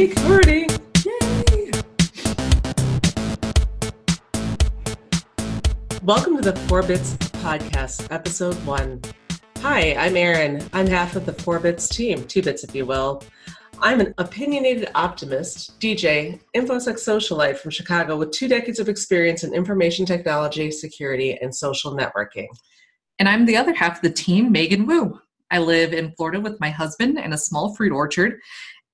Recording. Yay. Welcome to the Four Bits Podcast, Episode 1. Hi, I'm Erin. I'm half of the Four Bits team, two bits if you will. I'm an opinionated optimist, DJ, InfoSec socialite from Chicago with two decades of experience in information technology, security, and social networking. And I'm the other half of the team, Megan Wu. I live in Florida with my husband and a small fruit orchard,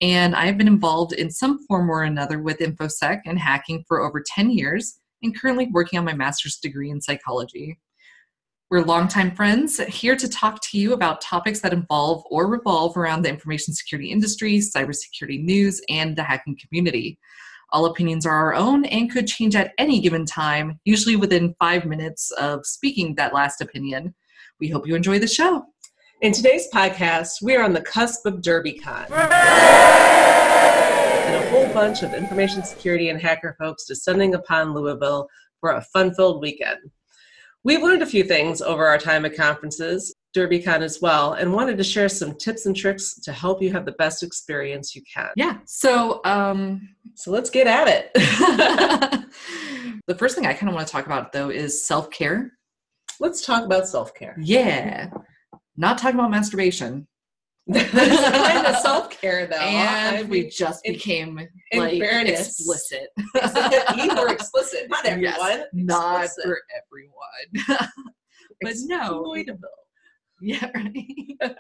and I've been involved in some form or another with InfoSec and hacking for over 10 years and currently working on my master's degree in psychology. We're longtime friends here to talk to you about topics that involve or revolve around the information security industry, cybersecurity news, and the hacking community. All opinions are our own and could change at any given time, usually within five minutes of speaking that last opinion. We hope you enjoy the show. In today's podcast, we are on the cusp of DerbyCon. And a whole bunch of information security and hacker folks descending upon Louisville for a fun filled weekend. We've learned a few things over our time at conferences, DerbyCon as well, and wanted to share some tips and tricks to help you have the best experience you can. Yeah, so um, So let's get at it. the first thing I kind of want to talk about though is self care. let's talk about self care. Yeah, not talking about masturbation. Kind of self care, though. and I we just in- became in like fairness- explicit. you were explicit, not everyone. Yes, not Explicit. for everyone. but no. Yeah, right.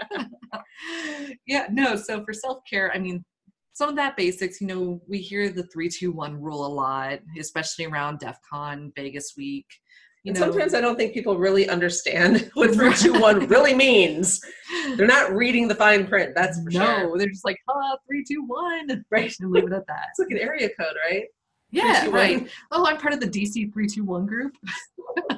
yeah, no. So for self care, I mean, some of that basics. You know, we hear the three, two, one rule a lot, especially around DEF CON, Vegas week. You And know, sometimes I don't think people really understand what 321 really means. They're not reading the fine print, that's for no, sure. they're just like, ah, three, two, one, Right. and leave it at that. It's like an area code, right? Yeah, right. Oh, I'm part of the DC three, two, one group.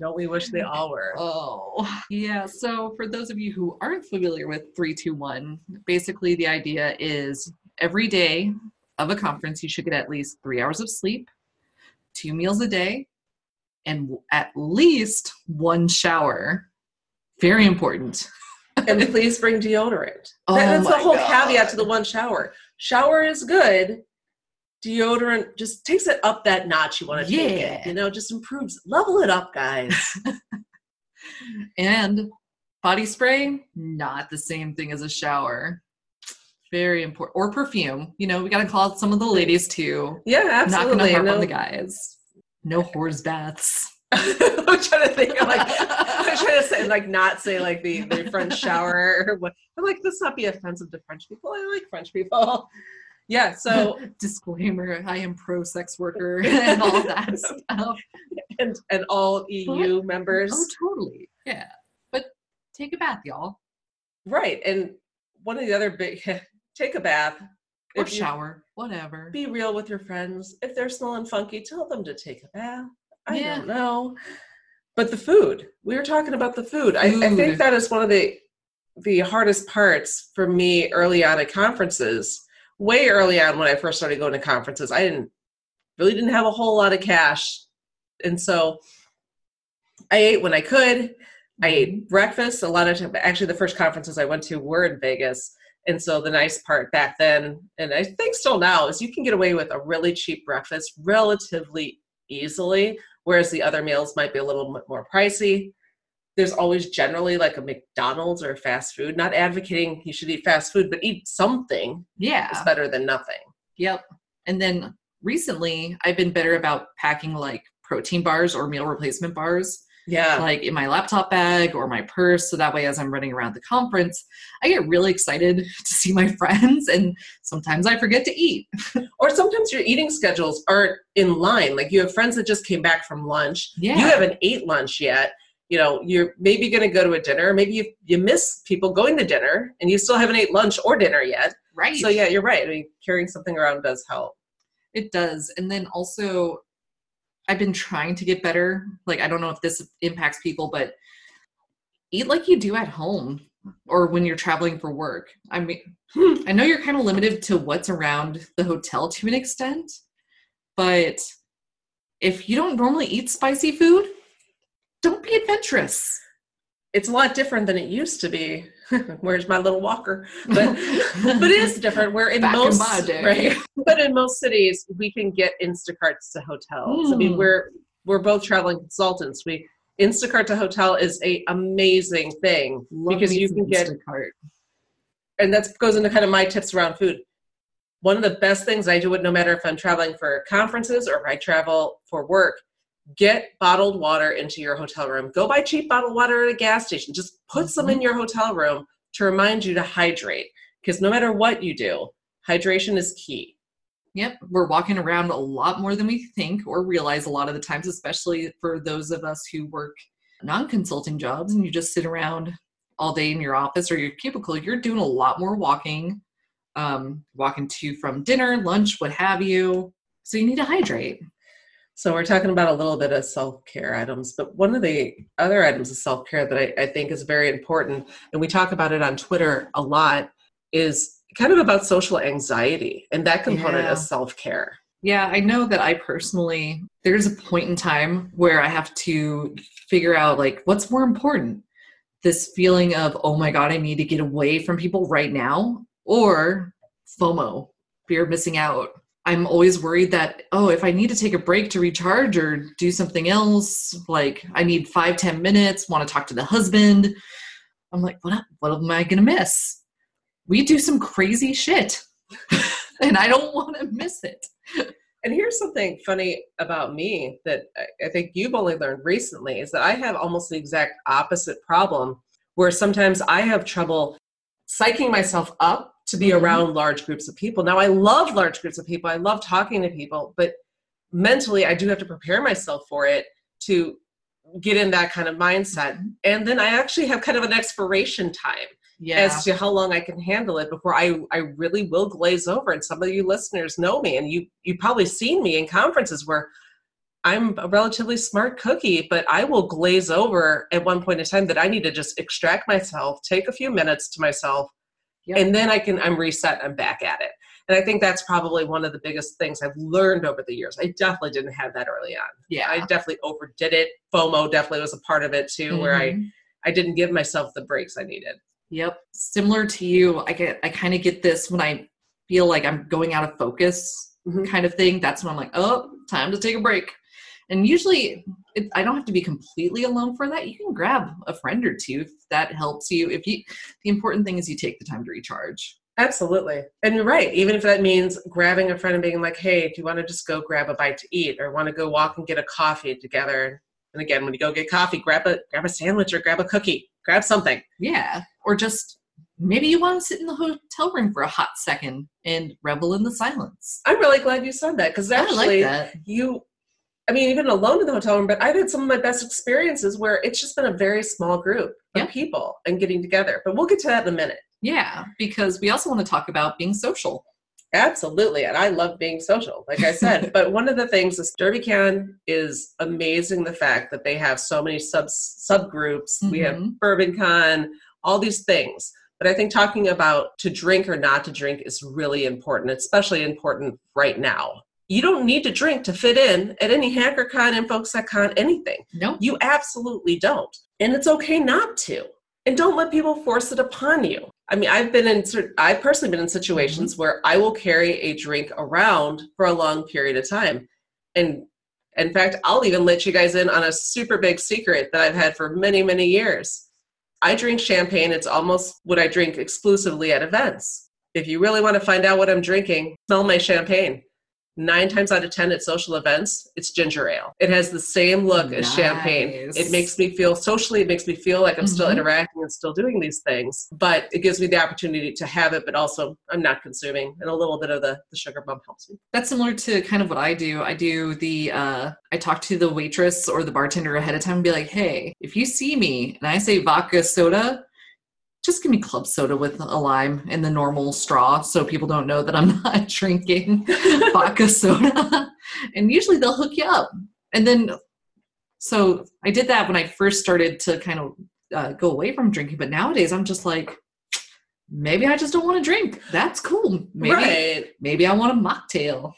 Don't we wish they all were? Oh, yeah. So, for those of you who aren't familiar with 321, basically the idea is every day of a conference, you should get at least three hours of sleep, two meals a day, and at least one shower. Very important. and please bring deodorant. Oh That- that's the whole caveat to the one shower. Shower is good. Deodorant just takes it up that notch you want to take Yeah. it. You know, just improves, level it up, guys. And body spray, not the same thing as a shower. Very important. Or perfume. You know, we got to call out some of the ladies too. yeah, absolutely. Not going to harp No- on the guys. No whores baths. I'm trying to think. I'm like, I'm trying to say, like, not say like the the French shower or what. I'm like, this not be offensive to French people. I like French people. Yeah. So Disclaimer: I am pro sex worker and all that stuff. and and all EU oh, members, Oh, totally. Yeah, but take a bath, y'all, right? And one of the other big take a bath or If you- shower, whatever. Be real with your friends. If they're smelling funky, tell them to take a bath. I Yeah. don't know. But the food. We were talking about the food. I, I think that is one of the the hardest parts for me early on at conferences. Way early on when I first started going to conferences, I didn't really didn't have a whole lot of cash. And so I ate when I could. I ate mm-hmm. breakfast a lot of time. Actually, the first conferences I went to were in Vegas. And so the nice part back then, and I think still now, is you can get away with a really cheap breakfast relatively easily, whereas the other meals might be a little bit more pricey. There's always generally like a McDonald's or fast food. Not advocating you should eat fast food, but eat something Yeah. It's better than nothing. Yep. And then recently, I've been better about packing like protein bars or meal replacement bars, Yeah. like in my laptop bag or my purse. So that way, as I'm running around the conference, I get really excited to see my friends, and sometimes I forget to eat. Or sometimes your eating schedules aren't in line. Like you have friends that just came back from lunch. Yeah. You haven't ate lunch yet. You know, you're maybe going to go to a dinner. Maybe you, you miss people going to dinner and you still haven't ate lunch or dinner yet. Right. So, yeah, you're right. I mean, carrying something around does help. It does. And then also, I've been trying to get better. Like, I don't know if this impacts people, but eat like you do at home or when you're traveling for work. I mean, I know you're kind of limited to what's around the hotel to an extent, but if you don't normally eat spicy food, don't be adventurous. it's a lot different than it used to be. Where's my little walker? But but it is different. Where in Back in most day. right, but in most cities we can get Instacarts to hotels. I mean, Mm. we're we're both traveling consultants. We Instacart to hotel is a amazing thing Love because you can get Instacart. and that goes into kind of my tips around food. One of the best things I do it no matter if I'm traveling for conferences or if I travel for work, get bottled water into your hotel room. Go buy cheap bottled water at a gas station. Just put some Mm-hmm. in your hotel room to remind you to hydrate. Because no matter what you do, hydration is key. Yep, we're walking around a lot more than we think or realize a lot of the times, especially for those of us who work non consulting jobs and you just sit around all day in your office or your cubicle. You're doing a lot more walking, um, walking to from dinner, lunch, what have you. So you need to hydrate. So we're talking about a little bit of self-care items, but one of the other items of self-care that I, I think is very important, and we talk about it on Twitter a lot, is kind of about social anxiety and that component Yeah. of self-care. Yeah, I know that I personally, there's a point in time where I have to figure out like what's more important this feeling of, oh my God, I need to get away from people right now, or FOMO, fear of missing out. I'm always worried that, oh, if I need to take a break to recharge or do something else, like I need five, ten minutes, want to talk to the husband. I'm like, what, what am I going to miss? We do some crazy shit, and I don't want to miss it. And here's something funny about me that I- I think you've only learned recently is that I have almost the exact opposite problem where sometimes I have trouble psyching myself up to be Mhm. around large groups of people. Now, I love large groups of people, I love talking to people, but mentally, I do have to prepare myself for it to get in that kind of mindset. Mhm. And then I actually have kind of an expiration time Yeah. as to how long I can handle it before I, I really will glaze over. And some of you listeners know me, and you you probably seen me in conferences where I'm a relatively smart cookie, but I will glaze over at one point in time that I need to just extract myself, take a few minutes to myself, Yep. and then I can I'm reset. I'm back at it. And I think that's probably one of the biggest things I've learned over the years. I definitely didn't have that early on. yeah. I definitely overdid it. FOMO definitely was a part of it too, where I Mhm. I didn't give myself the breaks I needed. Yep. Similar to you, I get I kind of get this when I feel like I'm going out of focus Mhm. kind of thing. That's when I'm like, oh, time to take a break. And usually, it, I don't have to be completely alone for that. You can grab a friend or two if that helps you. If you, the important thing is you take the time to recharge. Absolutely. And you're right. Even if that means grabbing a friend and being like, hey, do you want to just go grab a bite to eat or want to go walk and get a coffee together? And again, when you go get coffee, grab a grab a sandwich or grab a cookie. Grab something. Yeah. Or just maybe you want to sit in the hotel room for a hot second and revel in the silence. I'm really glad you said that because actually like that. you I mean, even alone in the hotel room, but I've had some of my best experiences where it's just been a very small group of Yeah. people and getting together. But we'll get to that in a minute. Yeah, because we also want to talk about being social. Absolutely. And I love being social, like I said. but one of the things is DerbyCon is amazing the fact that they have so many sub subgroups. We have Mhm. Bourbon Con, all these things. But I think talking about to drink or not to drink is really important, especially important right now. You don't need to drink to fit in at any HackerCon, InfoSecCon, anything. No, You absolutely don't. And it's okay not to. And don't let people force it upon you. I mean, I've been in, I've personally been in situations mm-hmm. where I will carry a drink around for a long period of time. And in fact, I'll even let you guys in on a super big secret that I've had for many, many years. I drink champagne. It's almost what I drink exclusively at events. If you really want to find out what I'm drinking, smell my champagne. Nine times out of 10 at social events, it's ginger ale. It has the same look as champagne. It makes me feel socially, it makes me feel like I'm still Mhm. interacting and still doing these things. But it gives me the opportunity to have it, but also I'm not consuming. And a little bit of the, the sugar bump helps me. that's similar to kind of what I do. I do the uh I talk to the waitress or the bartender ahead of time and be like, "Hey, if you see me and I say vodka soda, just give me club soda with a lime in the normal straw so people don't know that I'm not drinking vodka soda." And usually they'll hook you up. And then so I did that when I first started to kind of uh, go away from drinking, but nowadays I'm just like maybe I just don't want to drink. That's cool. Maybe right. maybe I want a mocktail.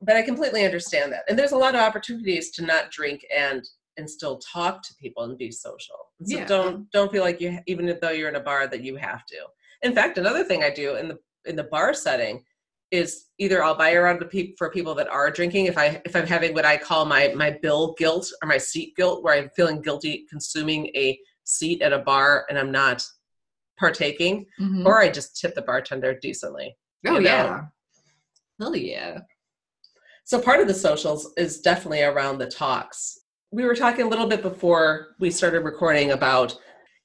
But I completely understand that. And there's a lot of opportunities to not drink and and still talk to people and be social. So Yeah. don't don't feel like you even though you're in a bar that you have to. In fact, another thing I do in the in the bar setting is either I'll buy around peop for people that are drinking if I if I'm having what I call my my bill guilt or my seat guilt where I'm feeling guilty consuming a seat at a bar and I'm not partaking Mhm. or I just tip the bartender decently. oh you know. yeah. Hell yeah. So part of the socials is definitely around the talks. We were talking a little bit before we started recording about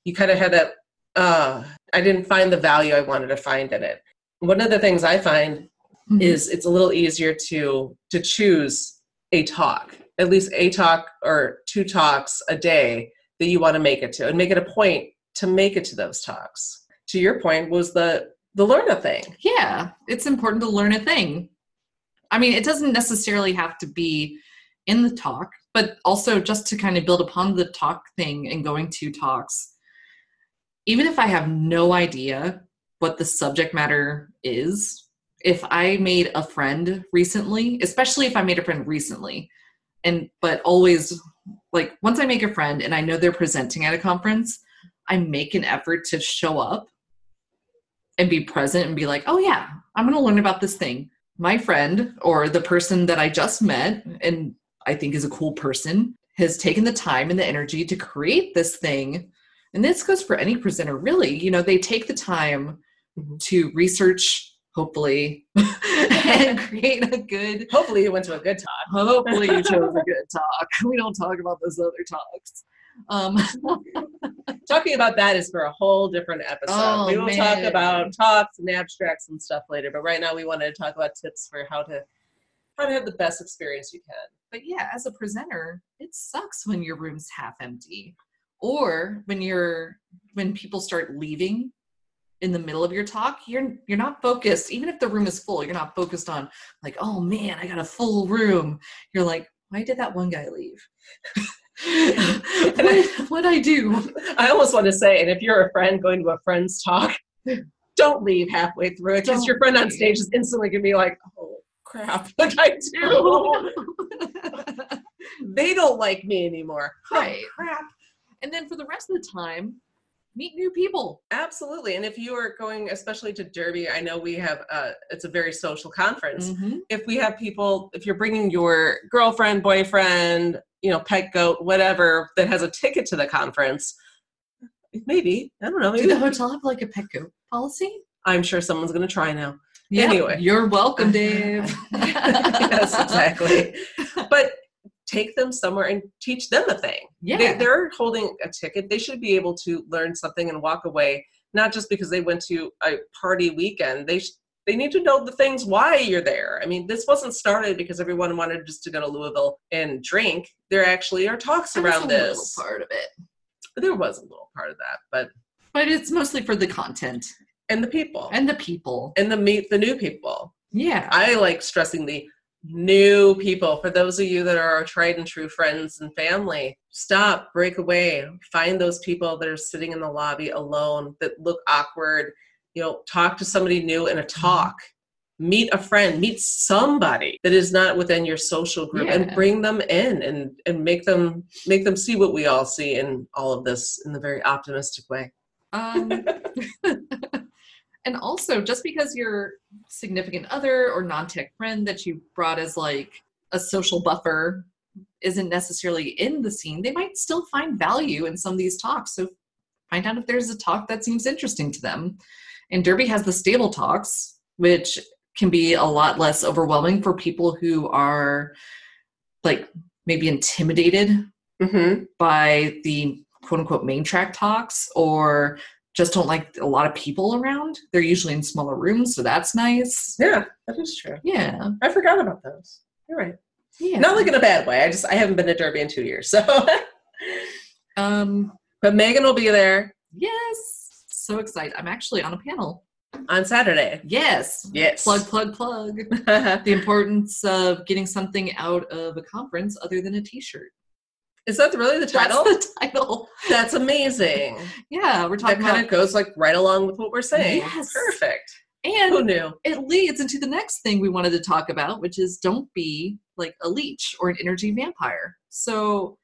you kind of had that uh I didn't find the value I wanted to find in it. One of the things I find Mhm. is it's a little easier to to choose a talk, at least a talk or two talks a day that you want to make it to and make it a point to make it to those talks. To your point was the the learn a thing. yeah, it's important to learn a thing. I mean, it doesn't necessarily have to be in the talk, but also just to kind of build upon the talk thing and going to talks. Even if I have no idea what the subject matter is, if I made a friend recently, especially if I made a friend recently, and but always like once I make a friend and I know they're presenting at a conference, I make an effort to show up and be present and be like, oh yeah, I'm going to learn about this thing. My friend or the person that I just met and I think is a cool person has taken the time and the energy to create this thing. And this goes for any presenter, really. You know, they take the time Mhm. to research, hopefully, and create a good. Hopefully you went to a good talk. Hopefully, you chose a good talk. We don't talk about those other talks. Um, talking about that is for a whole different episode. Oh, we will talk about talks and abstracts and stuff later, but right now we wanted to talk about tips for how to how to have the best experience you can. But yeah, as a presenter, it sucks when your room's half empty. Or when you're when people start leaving in the middle of your talk, you're you're not focused. Even if the room is full, you're not focused on like, oh man, I got a full room. You're like, why did that one guy leave? what what I do? I almost want to say, and if you're a friend going to a friend's talk, don't leave halfway through it because your friend on stage is instantly gonna be like, "Oh crap, did I do? they don't like me anymore." right. Oh, crap. And then for the rest of the time, meet new people. Absolutely, and if you are going, especially to Derby, I know we have. Uh, it's a very social conference. Mhm. if we have people, if you're bringing your girlfriend, boyfriend, you know, pet goat, whatever, that has a ticket to the conference, maybe I don't know. Do Maybe the hotel have like a pet goat policy? I'm sure someone's going to try now. Yeah, Anyway. you're welcome, Dave. yes, exactly. But take them somewhere and teach them a thing. Yeah. They, they're holding a ticket. They should be able to learn something and walk away, not just because they went to a party weekend. They sh- they need to know the things why you're there. I mean, this wasn't started because everyone wanted just to go to Louisville and drink. There actually are talks around a little this. part of it, There was a little part of that, but but it's mostly for the content and the people and the people. and the meet the new people. Yeah, I like stressing the new people. For those of you that are our tried and true friends and family, stop, break away, find those people that are sitting in the lobby alone that look awkward. You know, talk to somebody new in a talk. Meet a friend, meet somebody that is not within your social group and bring them in and and make them make them see what we all see in all of this in the very optimistic way. Um, and also, just because your significant other or non tech friend that you brought as like a social buffer isn't necessarily in the scene, they might still find value in some of these talks. So find out if there's a talk that seems interesting to them. And Derby has the stable talks, which can be a lot less overwhelming for people who are like maybe intimidated Mm-hmm. by the quote unquote main track talks or just don't like a lot of people around. They're usually in smaller rooms, so that's nice. Yeah, that is true. Yeah. I forgot about those. You're right. Yeah. Not like in a bad way. I just I haven't been to Derby in two years. So um but Megan will be there yes. So excited. I'm actually on a panel. on Saturday. Yes. Yes. Plug, plug, plug. the importance of getting something out of a conference other than a t-shirt. Is that really the title? That's the title. That's amazing. Yeah, we're talking. That kind about of goes like right along with what we're saying. Yes. Perfect. and Who knew? it leads into the next thing we wanted to talk about, which is don't be like a leech or an energy vampire. So,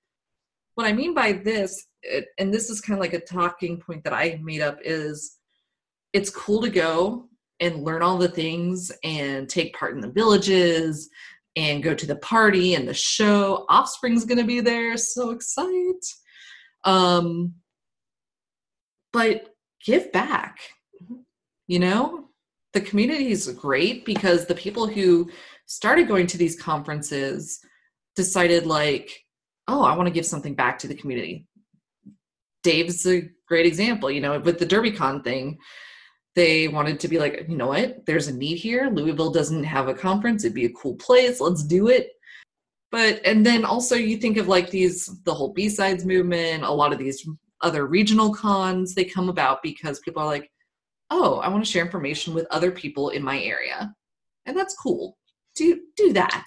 what I mean by this, it, and this is kind of like a talking point that I made up, is it's cool to go and learn all the things and take part in the villages and go to the party and the show. Offspring's gonna be there, so excited. Um, but give back. You know, the community is great because the people who started going to these conferences decided like, oh, I want to give something back to the community. Dave's a great example, you know, with the DerbyCon thing they wanted to be like, you know what, there's a need here. Louisville doesn't have a conference. It'd be a cool place. Let's do it. But, and then also you think of like these, the whole BSides movement, a lot of these other regional cons, they come about because people are like, oh, I want to share information with other people in my area. And that's cool. Do, do that.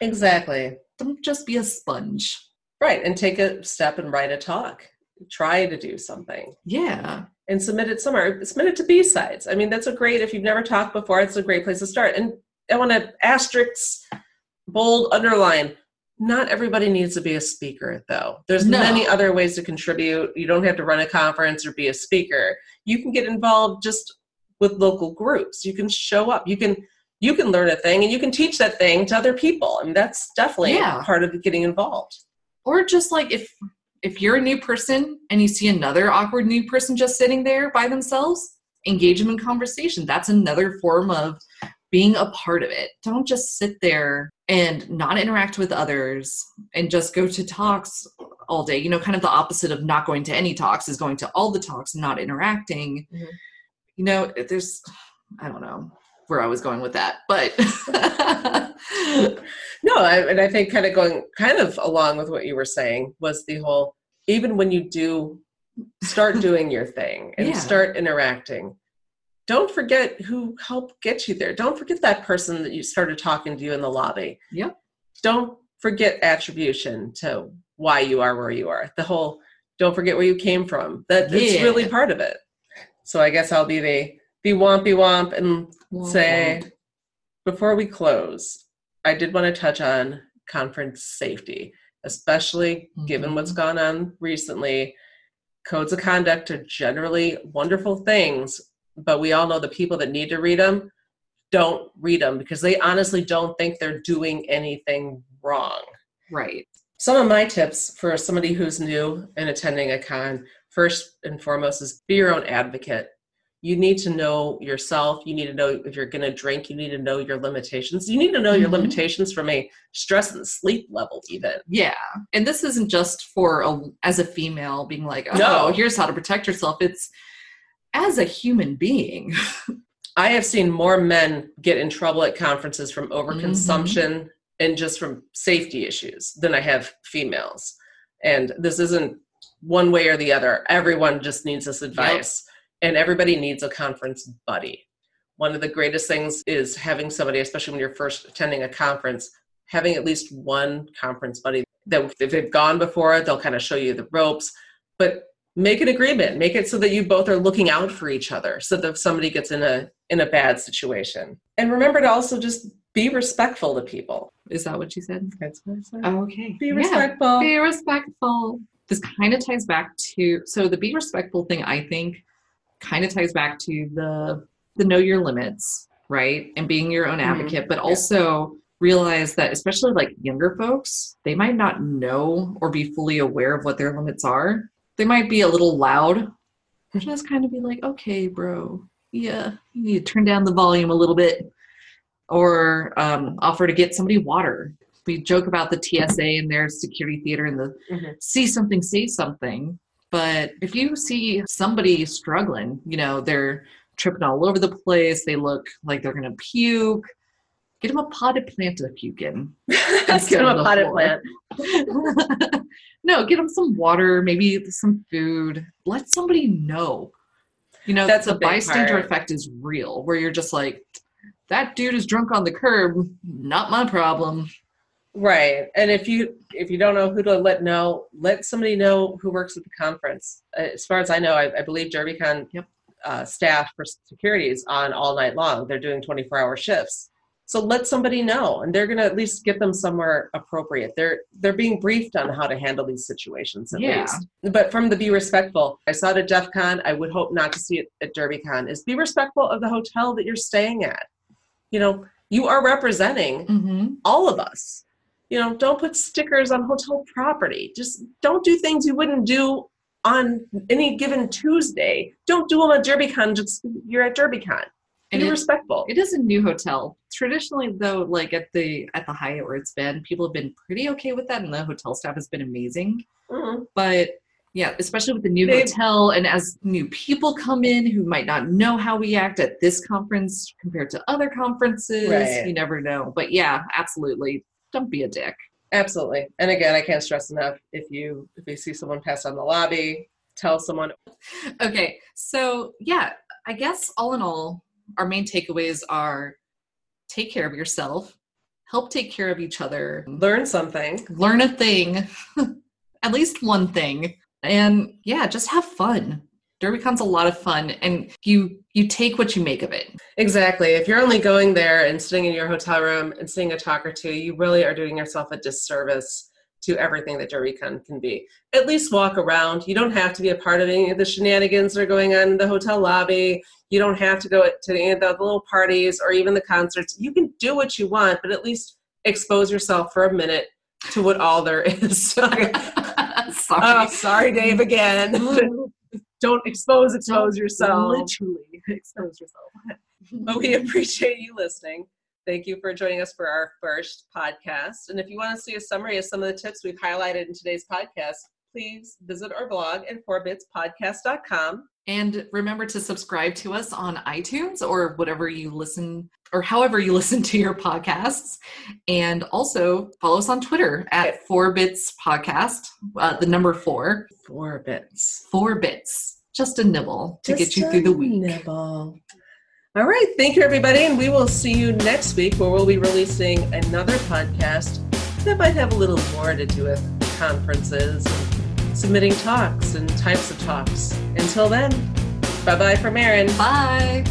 Exactly. Don't just be a sponge. Right. And take a step and write a talk. Try to do something. Yeah and submit it somewhere. Submit it to BSides. I mean, that's a great, if you've never talked before, it's a great place to start. And I want to asterisk, bold, underline. Not everybody needs to be a speaker, though. There's no. many other ways to contribute. You don't have to run a conference or be a speaker. You can get involved just with local groups. You can show up. You can you can learn a thing and you can teach that thing to other people. I mean, that's definitely yeah. part of getting involved. Or just like if if you're a new person and you see another awkward new person just sitting there by themselves, engage them in conversation. That's another form of being a part of it. Don't just sit there and not interact with others and just go to talks all day. You know, kind of the opposite of not going to any talks is going to all the talks and not interacting. Mm-hmm. You know, there's, I don't know where I was going with that, but. no, I, and I think kind of going kind of along with what you were saying was the whole even when you do start doing your thing and yeah. start interacting, don't forget who helped get you there. Don't forget that person that you started talking to you in the lobby. Yep. Don't forget attribution to why you are where you are. The whole don't forget where you came from. That yeah. it's really part of it. So I guess I'll be the be wompy womp and womp say womp. before we close, I did want to touch on conference safety, especially mm-hmm. given what's gone on recently. Codes of conduct are generally wonderful things, but we all know the people that need to read them don't read them because they honestly don't think they're doing anything wrong. Right. Some of my tips for somebody who's new and attending a con, first and foremost, is be your own advocate you need to know yourself. You need to know if you're going to drink. You need to know your limitations. You need to know mm-hmm. your limitations from a stress and sleep level even. Yeah and this isn't just for a, as a female being like oh no. here's how to protect yourself. It's as a human being. I have seen more men get in trouble at conferences from overconsumption mm-hmm. and just from safety issues than i have females. And this isn't one way or the other. Everyone just needs this advice. yep and everybody needs a conference buddy. One of the greatest things is having somebody, especially when you're first attending a conference, having at least one conference buddy that if they've gone before, they'll kind of show you the ropes. But make an agreement, make it so that you both are looking out for each other, so that if somebody gets in a in a bad situation, and remember to also just be respectful to people. Is that what you said? That's what I said. Oh, okay. Be respectful. Be respectful. This kind of ties back to so the be respectful thing. I think kind of ties back to the the know your limits, right? And being your own mm-hmm. advocate, mm-hmm. but also realize that especially like younger folks, they might not know or be fully aware of what their limits are. They might be a little loud. Just kind of be like, okay, bro, yeah, you need to turn down the volume a little bit. Or um, offer to get somebody water. We joke about the TSA and their security theater and the mm-hmm. see something, say something but if you see somebody struggling, you know, they're tripping all over the place, they look like they're going to puke, get them a potted plant to puke in. get them a potted plant. no, get them some water, maybe some food. Let somebody know. You know, that's the bystander part. effect is real, where you're just like, that dude is drunk on the curb, not my problem. Right. And if you if you don't know who to let know, let somebody know who works at the conference. Uh, as far as I know, I, I believe DerbyCon yep. uh, staff for security is on all night long. They're doing 24 hour shifts. So let somebody know, and they're going to at least get them somewhere appropriate. They're they're being briefed on how to handle these situations at Yeah. least. But from the be respectful, I saw it at DEF CON. I would hope not to see it at DerbyCon. Is be respectful of the hotel that you're staying at. You know, you are representing Mm-hmm. all of us. You know, don't put stickers on hotel property. Just don't do things you wouldn't do on any given Tuesday. Don't do them at DerbyCon. Just you're at DerbyCon. And Be it- respectful. It is a new hotel. Traditionally, though, like at the at the Hyatt where it's been, people have been pretty okay with that, and the hotel staff has been amazing. Mhm. But yeah, especially with the new They- hotel, and as new people come in who might not know how we act at this conference compared to other conferences, Right. you never know. But yeah, absolutely, don't be a dick. Absolutely. And again, I can't stress enough if you if you see someone pass on the lobby, tell someone. Okay, so yeah, I guess all in all, our main takeaways are take care of yourself, help take care of each other, Learn something. learn a thing, at least one thing, and yeah, just have fun. DerbyCon's a lot of fun, and you you take what you make of it. Exactly. If you're only going there and sitting in your hotel room and seeing a talk or two, you really are doing yourself a disservice to everything that DerbyCon can be. At least walk around. You don't have to be a part of any of the shenanigans that are going on in the hotel lobby. You don't have to go to any of the little parties or even the concerts. You can do what you want, but at least expose yourself for a minute to what all there is. Sorry. oh, sorry, Dave, again. don't expose, expose yourself. Literally expose yourself. but we appreciate you listening. Thank you for joining us for our first podcast. And if you want to see a summary of some of the tips we've highlighted in today's podcast, please visit our blog at fourbitspodcast.com. And remember to subscribe to us on iTunes or whatever you listen or however you listen to your podcasts. And also follow us on Twitter at Four Bits Podcast, uh, the number four, Four bits. four bits, just a nibble to get you through the week. Nibble. All right. Thank you, everybody. And we will see you next week where we'll be releasing another podcast that might have a little more to do with conferences submitting talks and types of talks. Until then, bye bye from Erin. Bye.